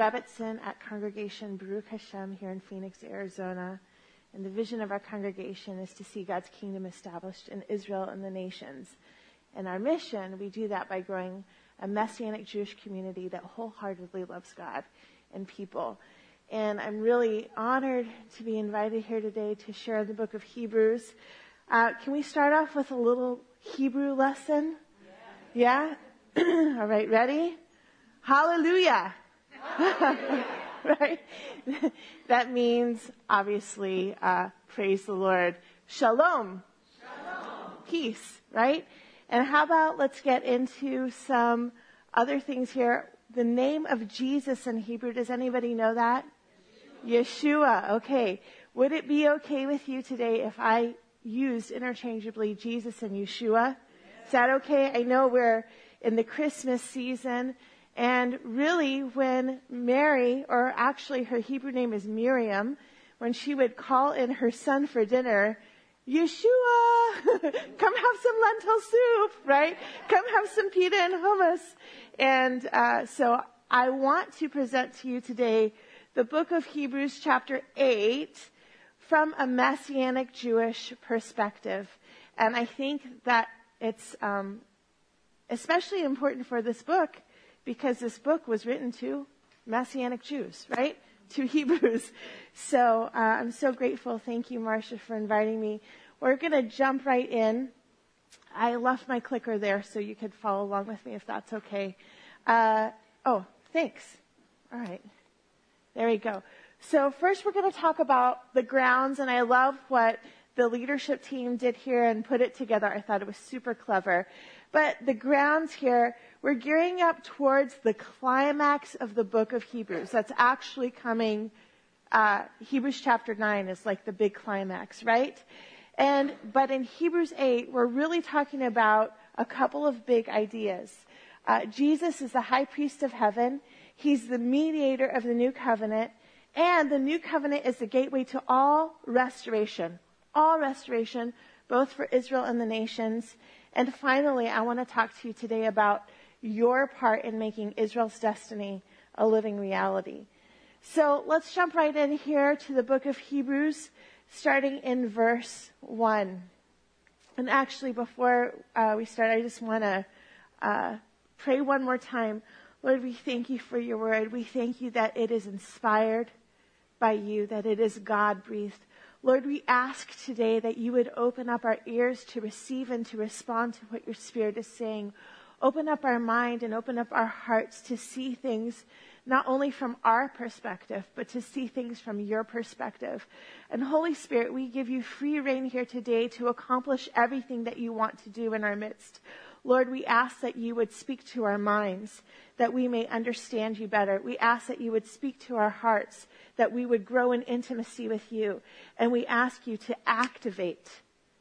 Rebbetzin at Congregation Baruch Hashem here in Phoenix, Arizona. And the vision of our congregation is to see God's kingdom established in Israel and the nations. And our mission, we do that by growing a Messianic Jewish community that wholeheartedly loves God and people. And I'm really honored to be invited here today to share the book of Hebrews. Uh, can we start off with a little Hebrew lesson? Yeah? yeah? All right, ready? Hallelujah. Right? that means, obviously, uh, praise the Lord. Shalom. Shalom. Peace, right? And how about let's get into some other things here. The name of Jesus in Hebrew, does anybody know that? Yeshua. Yeshua. Okay. Would it be okay with you today if I used interchangeably Jesus and Yeshua? Is that okay? I know we're in the Christmas season and really, when Mary, or actually her Hebrew name is Miriam, when she would call in her son for dinner, Yeshua, come have some lentil soup, right? Come have some pita and hummus. And uh, so I want to present to you today the book of Hebrews, chapter 8, from a Messianic Jewish perspective. And I think that it's um, especially important for this book because this book was written to Messianic Jews, right? To Hebrews. So uh, I'm so grateful. Thank you, Marcia, for inviting me. We're going to jump right in. I left my clicker there so you could follow along with me if that's okay. Uh, oh, thanks. All right. There we go. So first we're going to talk about the grounds, and I love what the leadership team did here and put it together. I thought it was super clever. But the grounds here, we're gearing up towards the climax of the book of Hebrews. That's actually coming, uh, Hebrews chapter 9 is like the big climax, right? And, but in Hebrews 8, we're really talking about a couple of big ideas. Uh, Jesus is the high priest of heaven. He's the mediator of the new covenant. And the new covenant is the gateway to all restoration. All restoration, both for Israel and the nations. And finally, I want to talk to you today about your part in making Israel's destiny a living reality. So let's jump right in here to the book of Hebrews, starting in verse 1. And actually, before uh, we start, I just want to uh, pray one more time. Lord, we thank you for your word. We thank you that it is inspired by you, that it is God breathed. Lord, we ask today that you would open up our ears to receive and to respond to what your Spirit is saying. Open up our mind and open up our hearts to see things not only from our perspective, but to see things from your perspective. And Holy Spirit, we give you free reign here today to accomplish everything that you want to do in our midst. Lord, we ask that you would speak to our minds, that we may understand you better. We ask that you would speak to our hearts, that we would grow in intimacy with you. And we ask you to activate,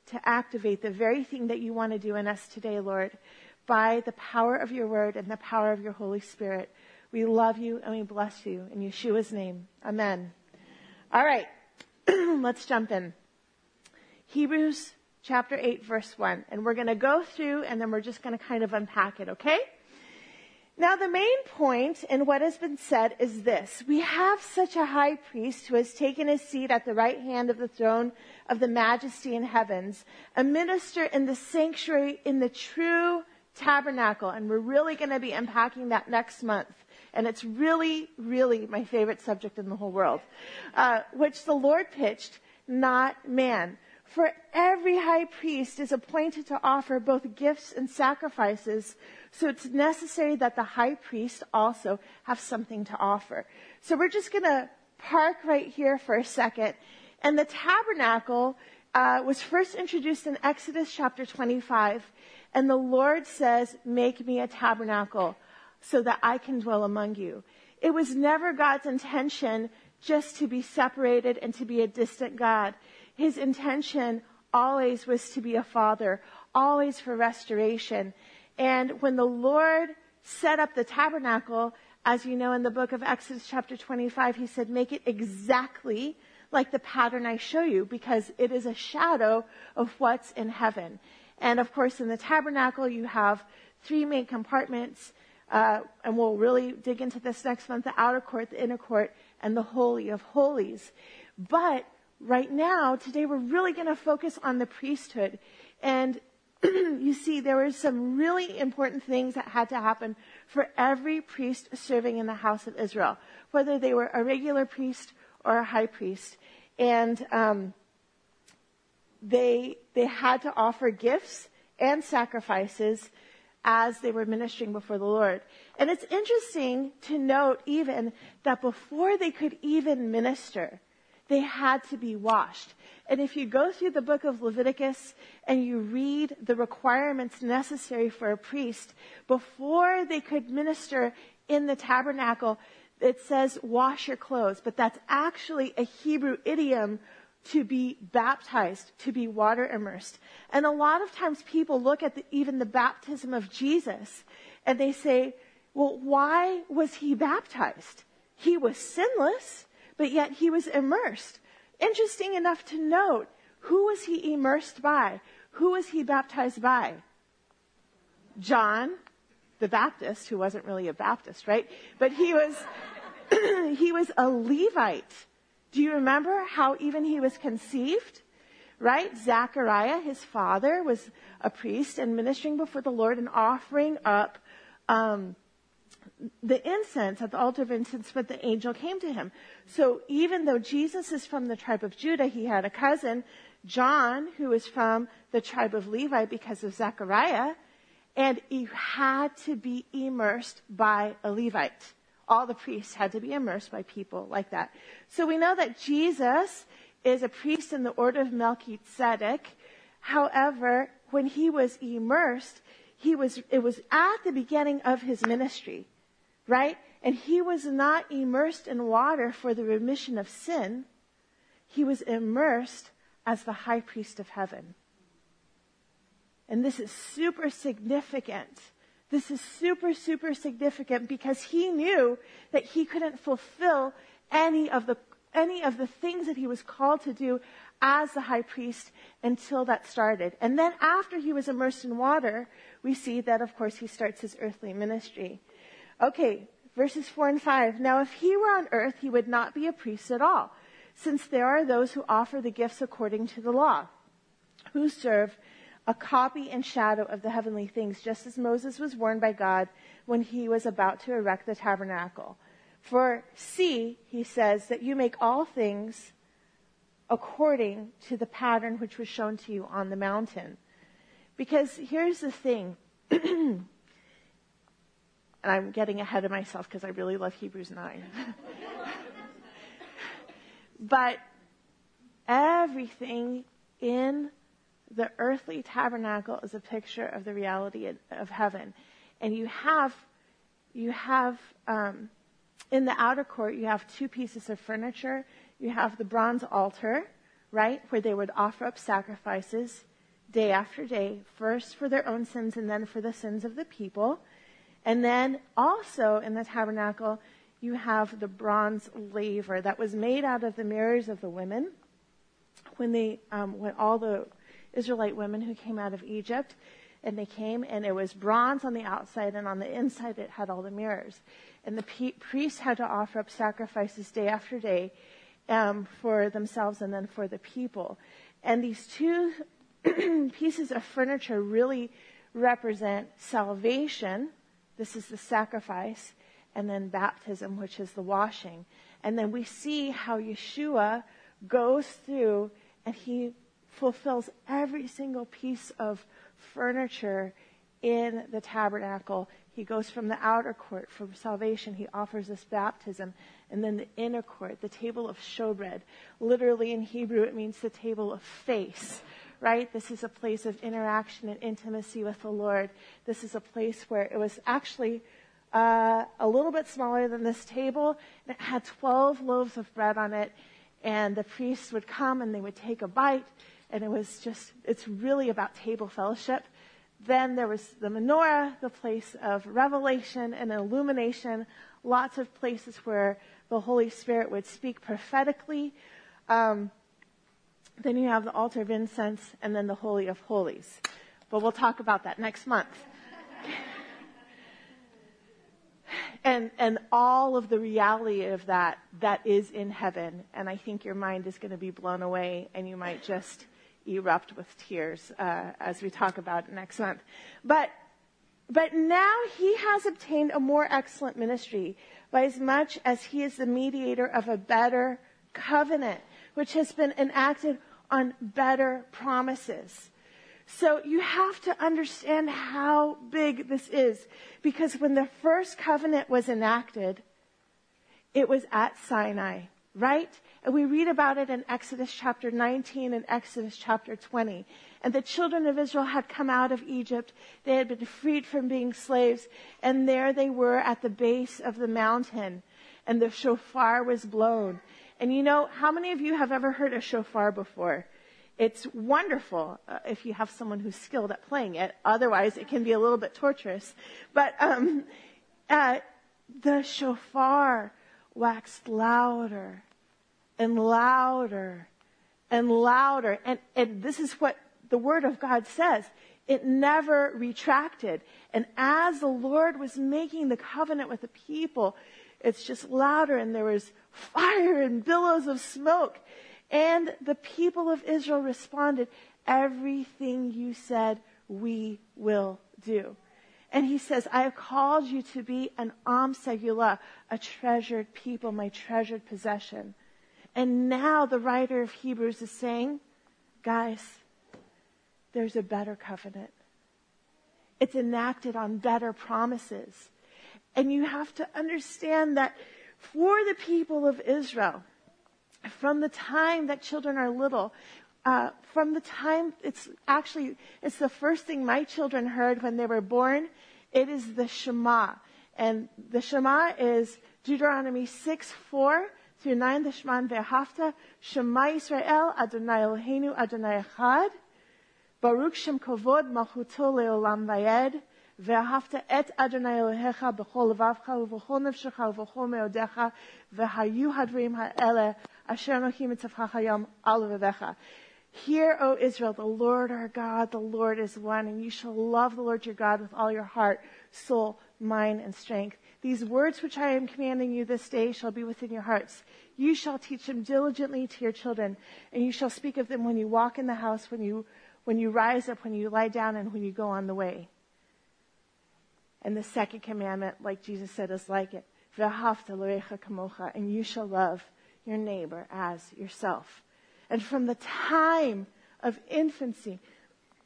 to activate the very thing that you want to do in us today, Lord, by the power of your word and the power of your Holy Spirit. We love you and we bless you in Yeshua's name. Amen. All right. Let's jump in. Hebrews chapter 8 verse 1. And we're going to go through and then we're just going to kind of unpack it, okay? Now, the main point in what has been said is this. We have such a high priest who has taken his seat at the right hand of the throne of the majesty in heavens, a minister in the sanctuary in the true tabernacle. And we're really going to be unpacking that next month. And it's really, really my favorite subject in the whole world, uh, which the Lord pitched, not man. For every high priest is appointed to offer both gifts and sacrifices so it's necessary that the high priest also have something to offer. So we're just going to park right here for a second. And the tabernacle uh, was first introduced in Exodus chapter 25. And the Lord says, Make me a tabernacle so that I can dwell among you. It was never God's intention just to be separated and to be a distant God. His intention always was to be a father, always for restoration. And when the Lord set up the tabernacle, as you know in the book of Exodus chapter 25, he said, make it exactly like the pattern I show you because it is a shadow of what's in heaven. And of course, in the tabernacle, you have three main compartments. uh, and we'll really dig into this next month, the outer court, the inner court, and the Holy of Holies. But right now, today, we're really going to focus on the priesthood. And you see, there were some really important things that had to happen for every priest serving in the house of Israel, whether they were a regular priest or a high priest. And um, they, they had to offer gifts and sacrifices as they were ministering before the Lord. And it's interesting to note even that before they could even minister, they had to be washed. And if you go through the book of Leviticus and you read the requirements necessary for a priest, before they could minister in the tabernacle, it says wash your clothes, but that's actually a Hebrew idiom to be baptized, to be water immersed. And a lot of times people look at the, even the baptism of Jesus and they say, well, why was he baptized? He was sinless, but yet he was immersed. Interesting enough to note, who was he immersed by? Who was he baptized by? John the Baptist, who wasn't really a Baptist, right? But he was, he was a Levite. Do you remember how even he was conceived? Right? Zachariah, his father, was a priest and ministering before the Lord and offering up um, the incense at the altar of incense but the angel came to him. So even though Jesus is from the tribe of Judah, he had a cousin, John, who is from the tribe of Levi because of Zechariah, and he had to be immersed by a Levite all the priests had to be immersed by people like that. So we know that Jesus is a priest in the order of Melchizedek. However, when he was immersed, he was, it was at the beginning of his ministry, right? And he was not immersed in water for the remission of sin. He was immersed as the high priest of heaven. And this is super significant this is super, super significant because he knew that he couldn't fulfill any of the, any of the things that he was called to do as the high priest until that started. And then after he was immersed in water, we see that of course he starts his earthly ministry. Okay, verses 4 and 5. Now if he were on earth, he would not be a priest at all, since there are those who offer the gifts according to the law, who serve a copy and shadow of the heavenly things, just as Moses was warned by God when he was about to erect the tabernacle. For see, he says, that you make all things according to the pattern which was shown to you on the mountain. Because here's the thing, and I'm getting ahead of myself because I really love Hebrews 9. but everything in the earthly tabernacle is a picture of the reality of heaven. And you have, you have, um, in the outer court, you have two pieces of furniture. You have the bronze altar, right, where they would offer up sacrifices day after day, first for their own sins and then for the sins of the people. And then also in the tabernacle, you have the bronze laver that was made out of the mirrors of the women when they, um, when all the Israelite women who came out of Egypt. And they came, and it was bronze on the outside, and on the inside it had all the mirrors. And the priests had to offer up sacrifices day after day um, for themselves and then for the people. And these two pieces of furniture really represent salvation. This is the sacrifice, and then baptism, which is the washing. And then we see how Yeshua goes through and he fulfills every single piece of furniture in the tabernacle. He goes from the outer court for salvation. He offers us baptism. And then the inner court, the table of showbread. Literally in Hebrew, it means the table of face, right? This is a place of interaction and intimacy with the Lord. This is a place where it was actually uh, a little bit smaller than this table. And it had 12 loaves of bread on it. And the priests would come and they would take a bite and it was just, it's really about table fellowship. Then there was the menorah, the place of revelation and illumination, lots of places where the Holy Spirit would speak prophetically. Um, then you have the altar of incense and then the Holy of Holies. But we'll talk about that next month. and, and all of the reality of that that is in heaven. And I think your mind is going to be blown away and you might just erupt with tears uh, as we talk about it next month. But but now he has obtained a more excellent ministry by as much as he is the mediator of a better covenant, which has been enacted on better promises. So you have to understand how big this is. Because when the first covenant was enacted, it was at Sinai, right? And we read about it in Exodus chapter 19 and Exodus chapter 20. And the children of Israel had come out of Egypt. They had been freed from being slaves. And there they were at the base of the mountain. And the shofar was blown. And you know, how many of you have ever heard a shofar before? It's wonderful uh, if you have someone who's skilled at playing it. Otherwise, it can be a little bit torturous. But um, uh, the shofar waxed louder and louder and louder. And, and this is what the Word of God says. It never retracted. And as the Lord was making the covenant with the people, it's just louder and there was fire and billows of smoke. And the people of Israel responded, Everything you said, we will do. And he says, I have called you to be an Am Segula, a treasured people, my treasured possession. And now the writer of Hebrews is saying, guys, there's a better covenant. It's enacted on better promises. And you have to understand that for the people of Israel, from the time that children are little, uh, from the time it's actually it's the first thing my children heard when they were born. It is the Shema, and the Shema is Deuteronomy six four through nine. The Shema ve'hafta Shema Israel Adonai Eloheinu Adonai Echad Baruch Shem Kovod Malchuto Leolam Vayed. ואהבת את אדוני אלוהיך בכל לבבך ובכל נפשך ובכל מאודיך, והיו הדברים האלה אשר אנוכי מצווך היום על לבביך. Hear, O Israel, the Lord our God, the Lord is one, and you shall love the Lord your God with all your heart, soul, mind, and strength. These words which I am commanding you this day shall be within your hearts. You shall teach them diligently to your children, and you shall speak of them when you walk in the house, when you, when you rise up, when you lie down, and when you go on the way. and the second commandment, like Jesus said, is like it. And you shall love your neighbor as yourself. And from the time of infancy,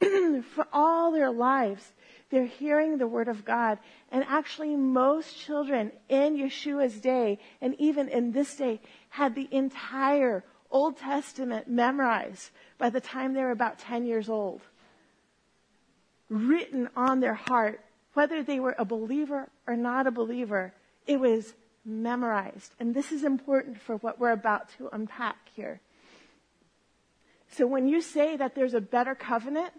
for all their lives, they're hearing the word of God. And actually, most children in Yeshua's day, and even in this day, had the entire Old Testament memorized by the time they were about 10 years old. Written on their heart whether they were a believer or not a believer, it was memorized. And this is important for what we're about to unpack here. So when you say that there's a better covenant,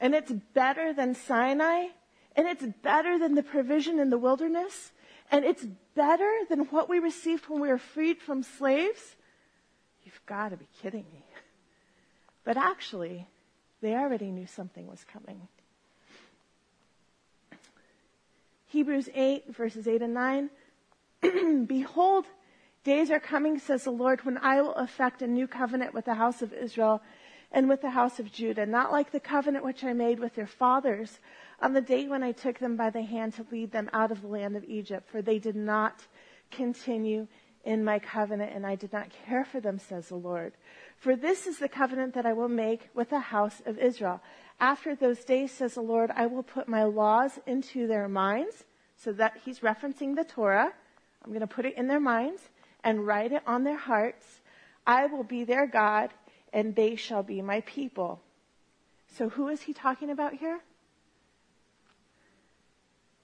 and it's better than Sinai, and it's better than the provision in the wilderness, and it's better than what we received when we were freed from slaves, you've got to be kidding me. But actually, they already knew something was coming. Hebrews 8, verses 8 and 9. Behold, days are coming, says the Lord, when I will effect a new covenant with the house of Israel and with the house of Judah, not like the covenant which I made with their fathers on the day when I took them by the hand to lead them out of the land of Egypt, for they did not continue in my covenant, and I did not care for them, says the Lord. For this is the covenant that I will make with the house of Israel. After those days, says the Lord, I will put my laws into their minds. So that he's referencing the Torah. I'm going to put it in their minds and write it on their hearts. I will be their God and they shall be my people. So who is he talking about here?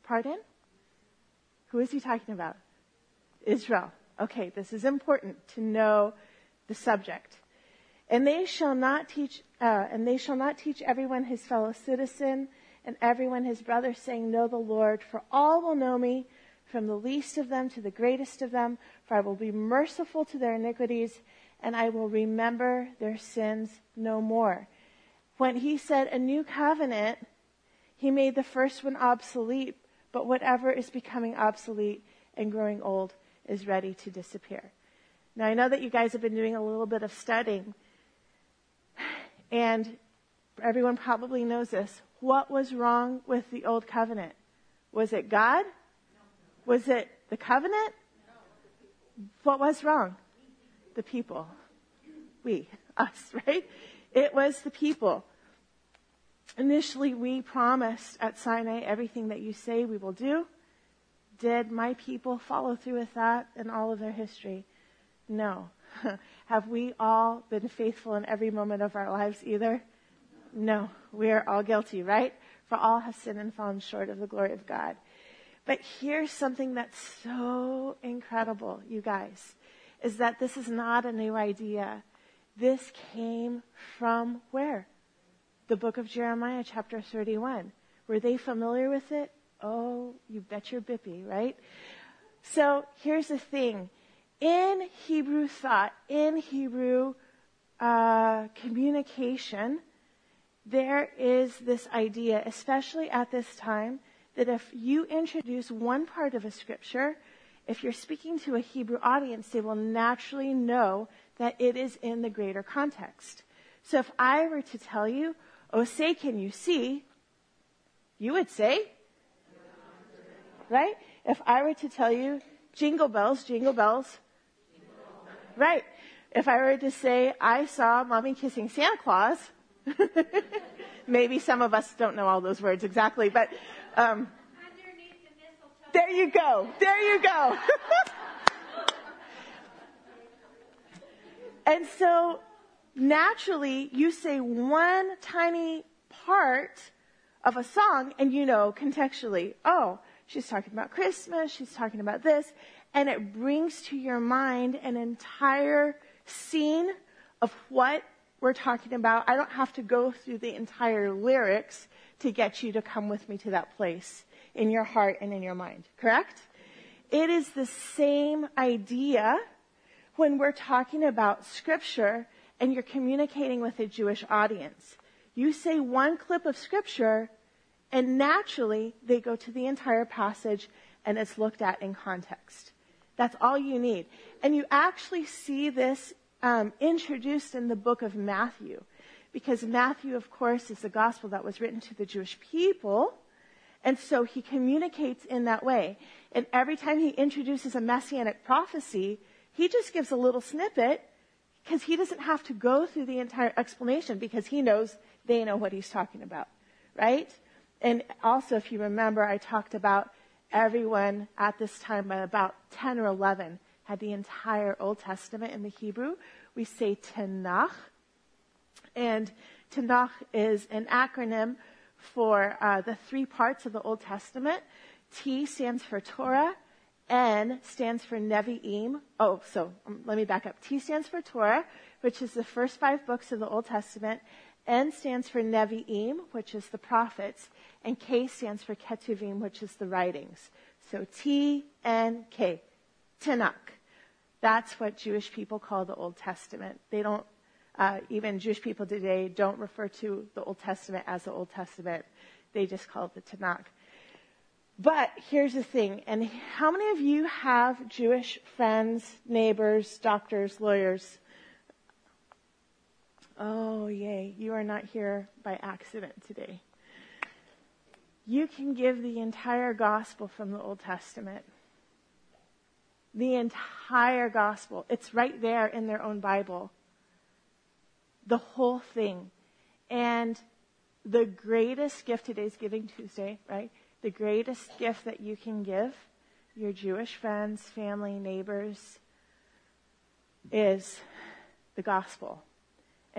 Pardon? Who is he talking about? Israel. Okay, this is important to know the subject. And they shall not teach, uh, and they shall not teach everyone his fellow citizen and everyone his brother, saying, Know the Lord, for all will know me, from the least of them to the greatest of them, for I will be merciful to their iniquities, and I will remember their sins no more. When he said a new covenant, he made the first one obsolete, but whatever is becoming obsolete and growing old is ready to disappear. Now I know that you guys have been doing a little bit of studying and everyone probably knows this. What was wrong with the old covenant? Was it God? Was it the covenant? What was wrong? The people. We, us, right? It was the people. Initially, we promised at Sinai everything that you say we will do. Did my people follow through with that in all of their history? No. Have we all been faithful in every moment of our lives either? No. We are all guilty, right? For all have sinned and fallen short of the glory of God. But here's something that's so incredible, you guys, is that this is not a new idea. This came from where? The book of Jeremiah, chapter 31. Were they familiar with it? Oh, you bet your bippy, right? So here's the thing. In Hebrew thought, in Hebrew uh, communication, there is this idea, especially at this time, that if you introduce one part of a scripture, if you're speaking to a Hebrew audience, they will naturally know that it is in the greater context. So if I were to tell you, oh, say, can you see? You would say, right? If I were to tell you, jingle bells, jingle bells, right. If I were to say, I saw mommy kissing Santa Claus, maybe some of us don't know all those words exactly, but um, there you go. There you go. and so naturally, you say one tiny part of a song and you know contextually, oh, She's talking about Christmas. She's talking about this. And it brings to your mind an entire scene of what we're talking about. I don't have to go through the entire lyrics to get you to come with me to that place in your heart and in your mind. Correct? It is the same idea when we're talking about scripture and you're communicating with a Jewish audience. You say one clip of scripture and naturally, they go to the entire passage and it's looked at in context. That's all you need. And you actually see this um, introduced in the book of Matthew. Because Matthew, of course, is the gospel that was written to the Jewish people. And so he communicates in that way. And every time he introduces a messianic prophecy, he just gives a little snippet because he doesn't have to go through the entire explanation because he knows they know what he's talking about. Right? And also, if you remember, I talked about everyone at this time, by about 10 or 11, had the entire Old Testament in the Hebrew. We say Tanakh. And Tanakh is an acronym for uh, the three parts of the Old Testament. T stands for Torah. N stands for Nevi'im. Oh, so um, let me back up. T stands for Torah, which is the first five books of the Old Testament. N stands for Nevi'im, which is the prophets, and K stands for Ketuvim, which is the writings. So T, N, K. Tanakh. That's what Jewish people call the Old Testament. They don't, uh, even Jewish people today don't refer to the Old Testament as the Old Testament. They just call it the Tanakh. But here's the thing, and how many of you have Jewish friends, neighbors, doctors, lawyers? Oh, yay, you are not here by accident today. You can give the entire gospel from the Old Testament. The entire gospel. It's right there in their own Bible. The whole thing. And the greatest gift, today's Giving Tuesday, right? The greatest gift that you can give your Jewish friends, family, neighbors is the gospel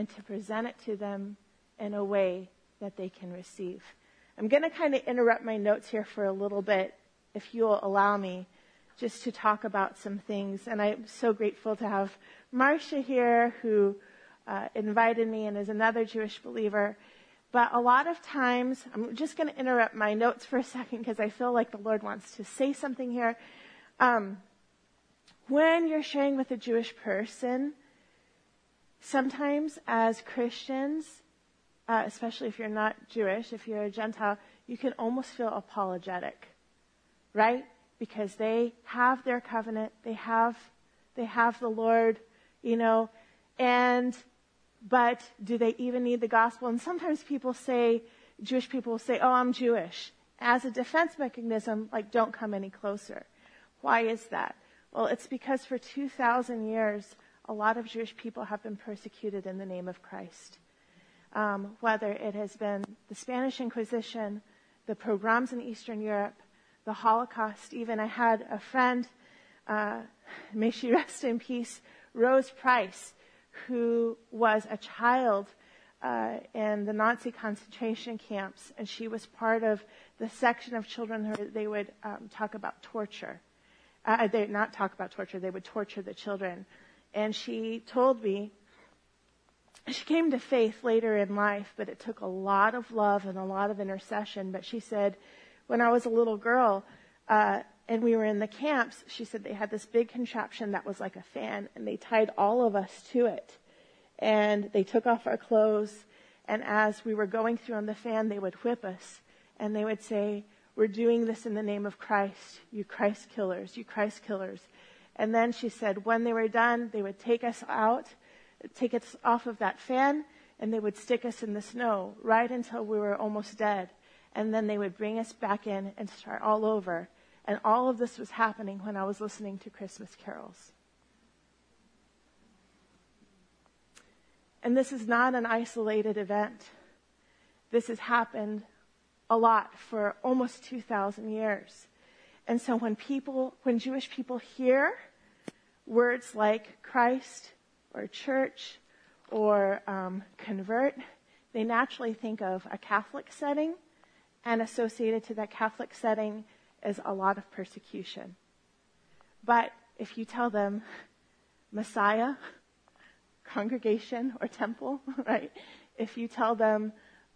and to present it to them in a way that they can receive. I'm going to kind of interrupt my notes here for a little bit, if you'll allow me, just to talk about some things. And I'm so grateful to have Marcia here, who uh, invited me and is another Jewish believer. But a lot of times, I'm just going to interrupt my notes for a second because I feel like the Lord wants to say something here. Um, when you're sharing with a Jewish person, sometimes as Christians, uh, especially if you're not Jewish, if you're a Gentile, you can almost feel apologetic, right? because they have their covenant, they have, they have the Lord, you know, and, but do they even need the gospel? And sometimes people say, Jewish people say, oh, I'm Jewish. As a defense mechanism, like, don't come any closer. Why is that? Well, it's because for 2,000 years, a lot of Jewish people have been persecuted in the name of Christ. Um, whether it has been the Spanish Inquisition, the pogroms in Eastern Europe, the Holocaust, even I had a friend, uh, may she rest in peace, Rose Price, who was a child uh, in the Nazi concentration camps, and she was part of the section of children who they would um, talk about torture. Uh, they not talk about torture; they would torture the children. And she told me she came to faith later in life, but it took a lot of love and a lot of intercession. But she said, when I was a little girl, uh, and we were in the camps, she said they had this big contraption that was like a fan, and they tied all of us to it and they took off our clothes. And as we were going through on the fan, they would whip us and they would say, We're doing this in the name of Christ, you Christ killers, you Christ killers. And then she said, when they were done, they would take us out, take us off of that fan, and they would stick us in the snow right until we were almost dead. And then they would bring us back in and start all over. And all of this was happening when I was listening to Christmas carols. And this is not an isolated event. This has happened a lot for almost 2,000 years. And so when people, when Jewish people hear words like Christ or church or um, convert, they naturally think of a Catholic setting, and associated to that Catholic setting is a lot of persecution. But if you tell them Messiah, congregation or temple, right? If you tell them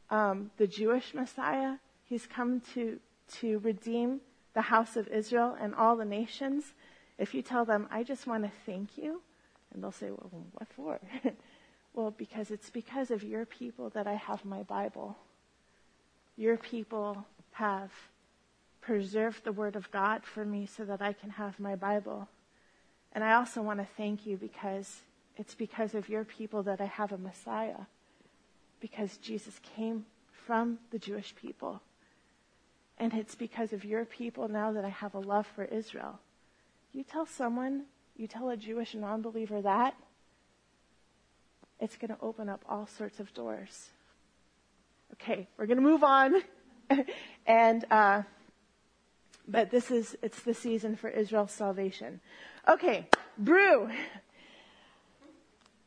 um, the Jewish Messiah, he's come to to redeem the house of Israel and all the nations. If you tell them, I just want to thank you, and they'll say, Well, what for? well, because it's because of your people that I have my Bible. Your people have preserved the Word of God for me so that I can have my Bible. And I also want to thank you because it's because of your people that I have a Messiah. Because Jesus came from the Jewish people. And it's because of your people now that I have a love for Israel. You tell someone, you tell a Jewish non-believer that, it's going to open up all sorts of doors. Okay, we're going to move on. and, uh, but this is, it's the season for Israel's salvation. Okay, brew.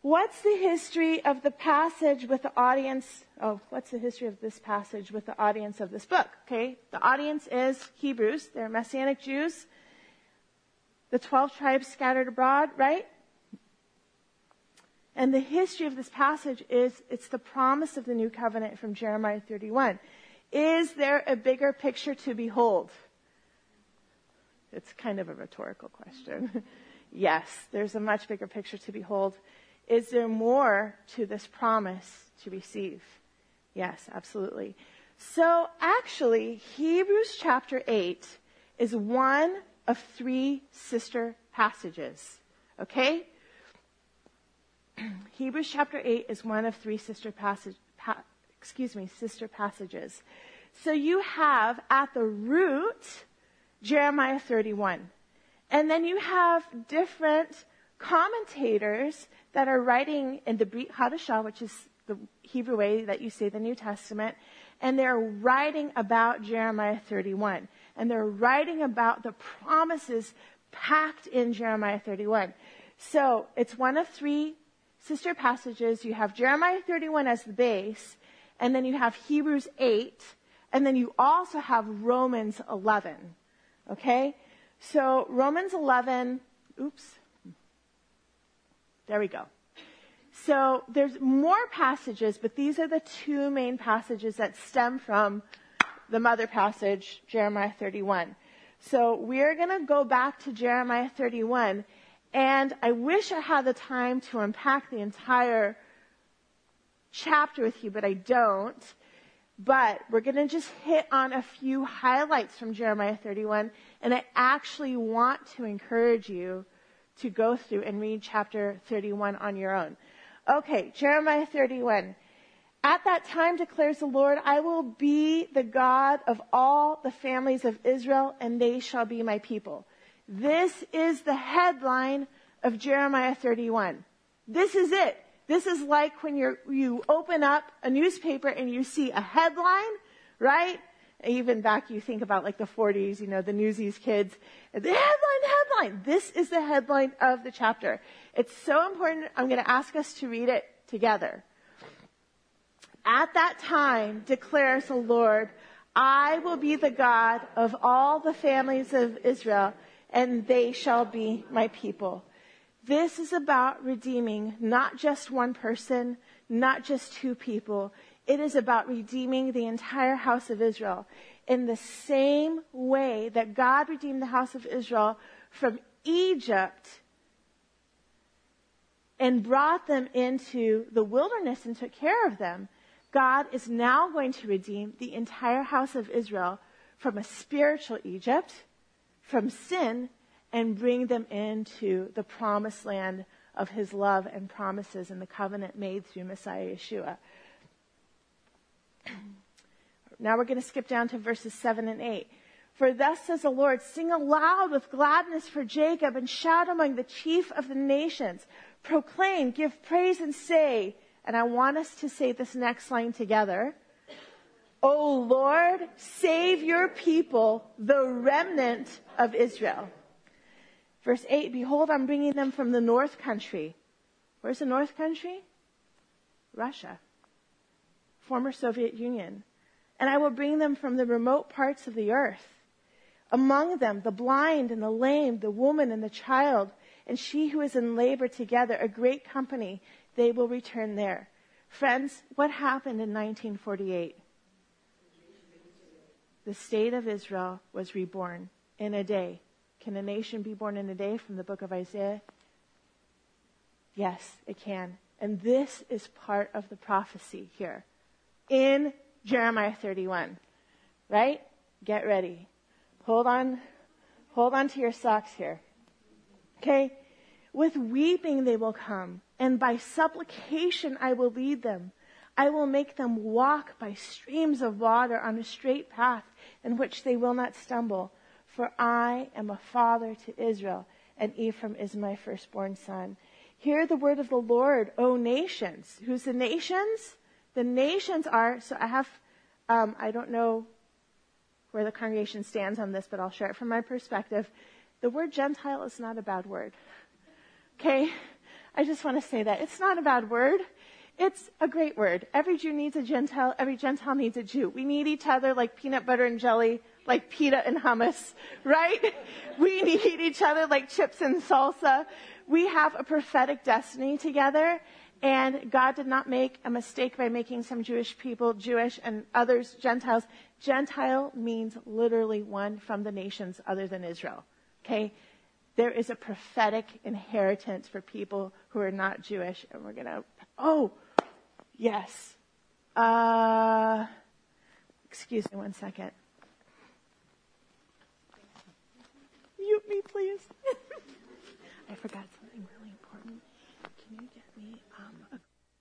What's the history of the passage with the audience? Oh, what's the history of this passage with the audience of this book? Okay, the audience is Hebrews. They're Messianic Jews. The 12 tribes scattered abroad, right? And the history of this passage is it's the promise of the new covenant from Jeremiah 31. Is there a bigger picture to behold? It's kind of a rhetorical question. yes, there's a much bigger picture to behold. Is there more to this promise to receive? Yes, absolutely. So actually, Hebrews chapter 8 is one of three sister passages. Okay? Hebrews chapter 8 is one of three sister passage, pa- excuse me, sister passages. So you have at the root Jeremiah 31. And then you have different commentators that are writing in the Brit Hadashah, which is the Hebrew way that you say the New Testament, and they're writing about Jeremiah 31. And they're writing about the promises packed in Jeremiah 31. So it's one of three sister passages. You have Jeremiah 31 as the base, and then you have Hebrews 8, and then you also have Romans 11. Okay? So Romans 11, oops, there we go. So there's more passages, but these are the two main passages that stem from the mother passage, Jeremiah 31. So we're going to go back to Jeremiah 31, and I wish I had the time to unpack the entire chapter with you, but I don't. But we're going to just hit on a few highlights from Jeremiah 31, and I actually want to encourage you to go through and read chapter 31 on your own. Okay, Jeremiah 31. At that time declares the Lord, I will be the God of all the families of Israel, and they shall be my people. This is the headline of Jeremiah 31. This is it. This is like when you you open up a newspaper and you see a headline, right? Even back you think about like the 40s, you know, the Newsies kids. The headline, headline. This is the headline of the chapter. It's so important. I'm going to ask us to read it together. At that time, declares the Lord, I will be the God of all the families of Israel, and they shall be my people. This is about redeeming not just one person, not just two people. It is about redeeming the entire house of Israel in the same way that God redeemed the house of Israel from Egypt and brought them into the wilderness and took care of them. God is now going to redeem the entire house of Israel from a spiritual Egypt, from sin, and bring them into the promised land of his love and promises and the covenant made through Messiah Yeshua. now we're going to skip down to verses 7 and 8. For thus says the Lord, sing aloud with gladness for Jacob and shout among the chief of the nations. Proclaim, give praise and say, and I want us to say this next line together. O Lord, save your people, the remnant of Israel. Verse 8, behold, I'm bringing them from the north country. Where's the north country? Russia. Former Soviet Union. And I will bring them from the remote parts of the earth. Among them, the blind and the lame, the woman and the child, and she who is in labor together, a great company, they will return there. Friends, what happened in 1948? The state of Israel was reborn in a day. Can a nation be born in a day from the book of Isaiah? Yes, it can. And this is part of the prophecy here in Jeremiah 31. Right? Get ready. Hold on. Hold on to your socks here. Okay? With weeping they will come, and by supplication I will lead them. I will make them walk by streams of water on a straight path in which they will not stumble. For I am a father to Israel, and Ephraim is my firstborn son. Hear the word of the Lord, O nations. Who's the nations? The nations are, so I have, um, I don't know where the congregation stands on this, but I'll share it from my perspective. The word Gentile is not a bad word. Okay? I just want to say that. It's not a bad word. It's a great word. Every Jew needs a Gentile. Every Gentile needs a Jew. We need each other like peanut butter and jelly like pita and hummus, right? We need each other like chips and salsa. We have a prophetic destiny together. And God did not make a mistake by making some Jewish people Jewish and others Gentiles. Gentile means literally one from the nations other than Israel. Okay? There is a prophetic inheritance for people who are not Jewish. And we're gonna, oh, yes. Uh, excuse me one second. mute me, please? I forgot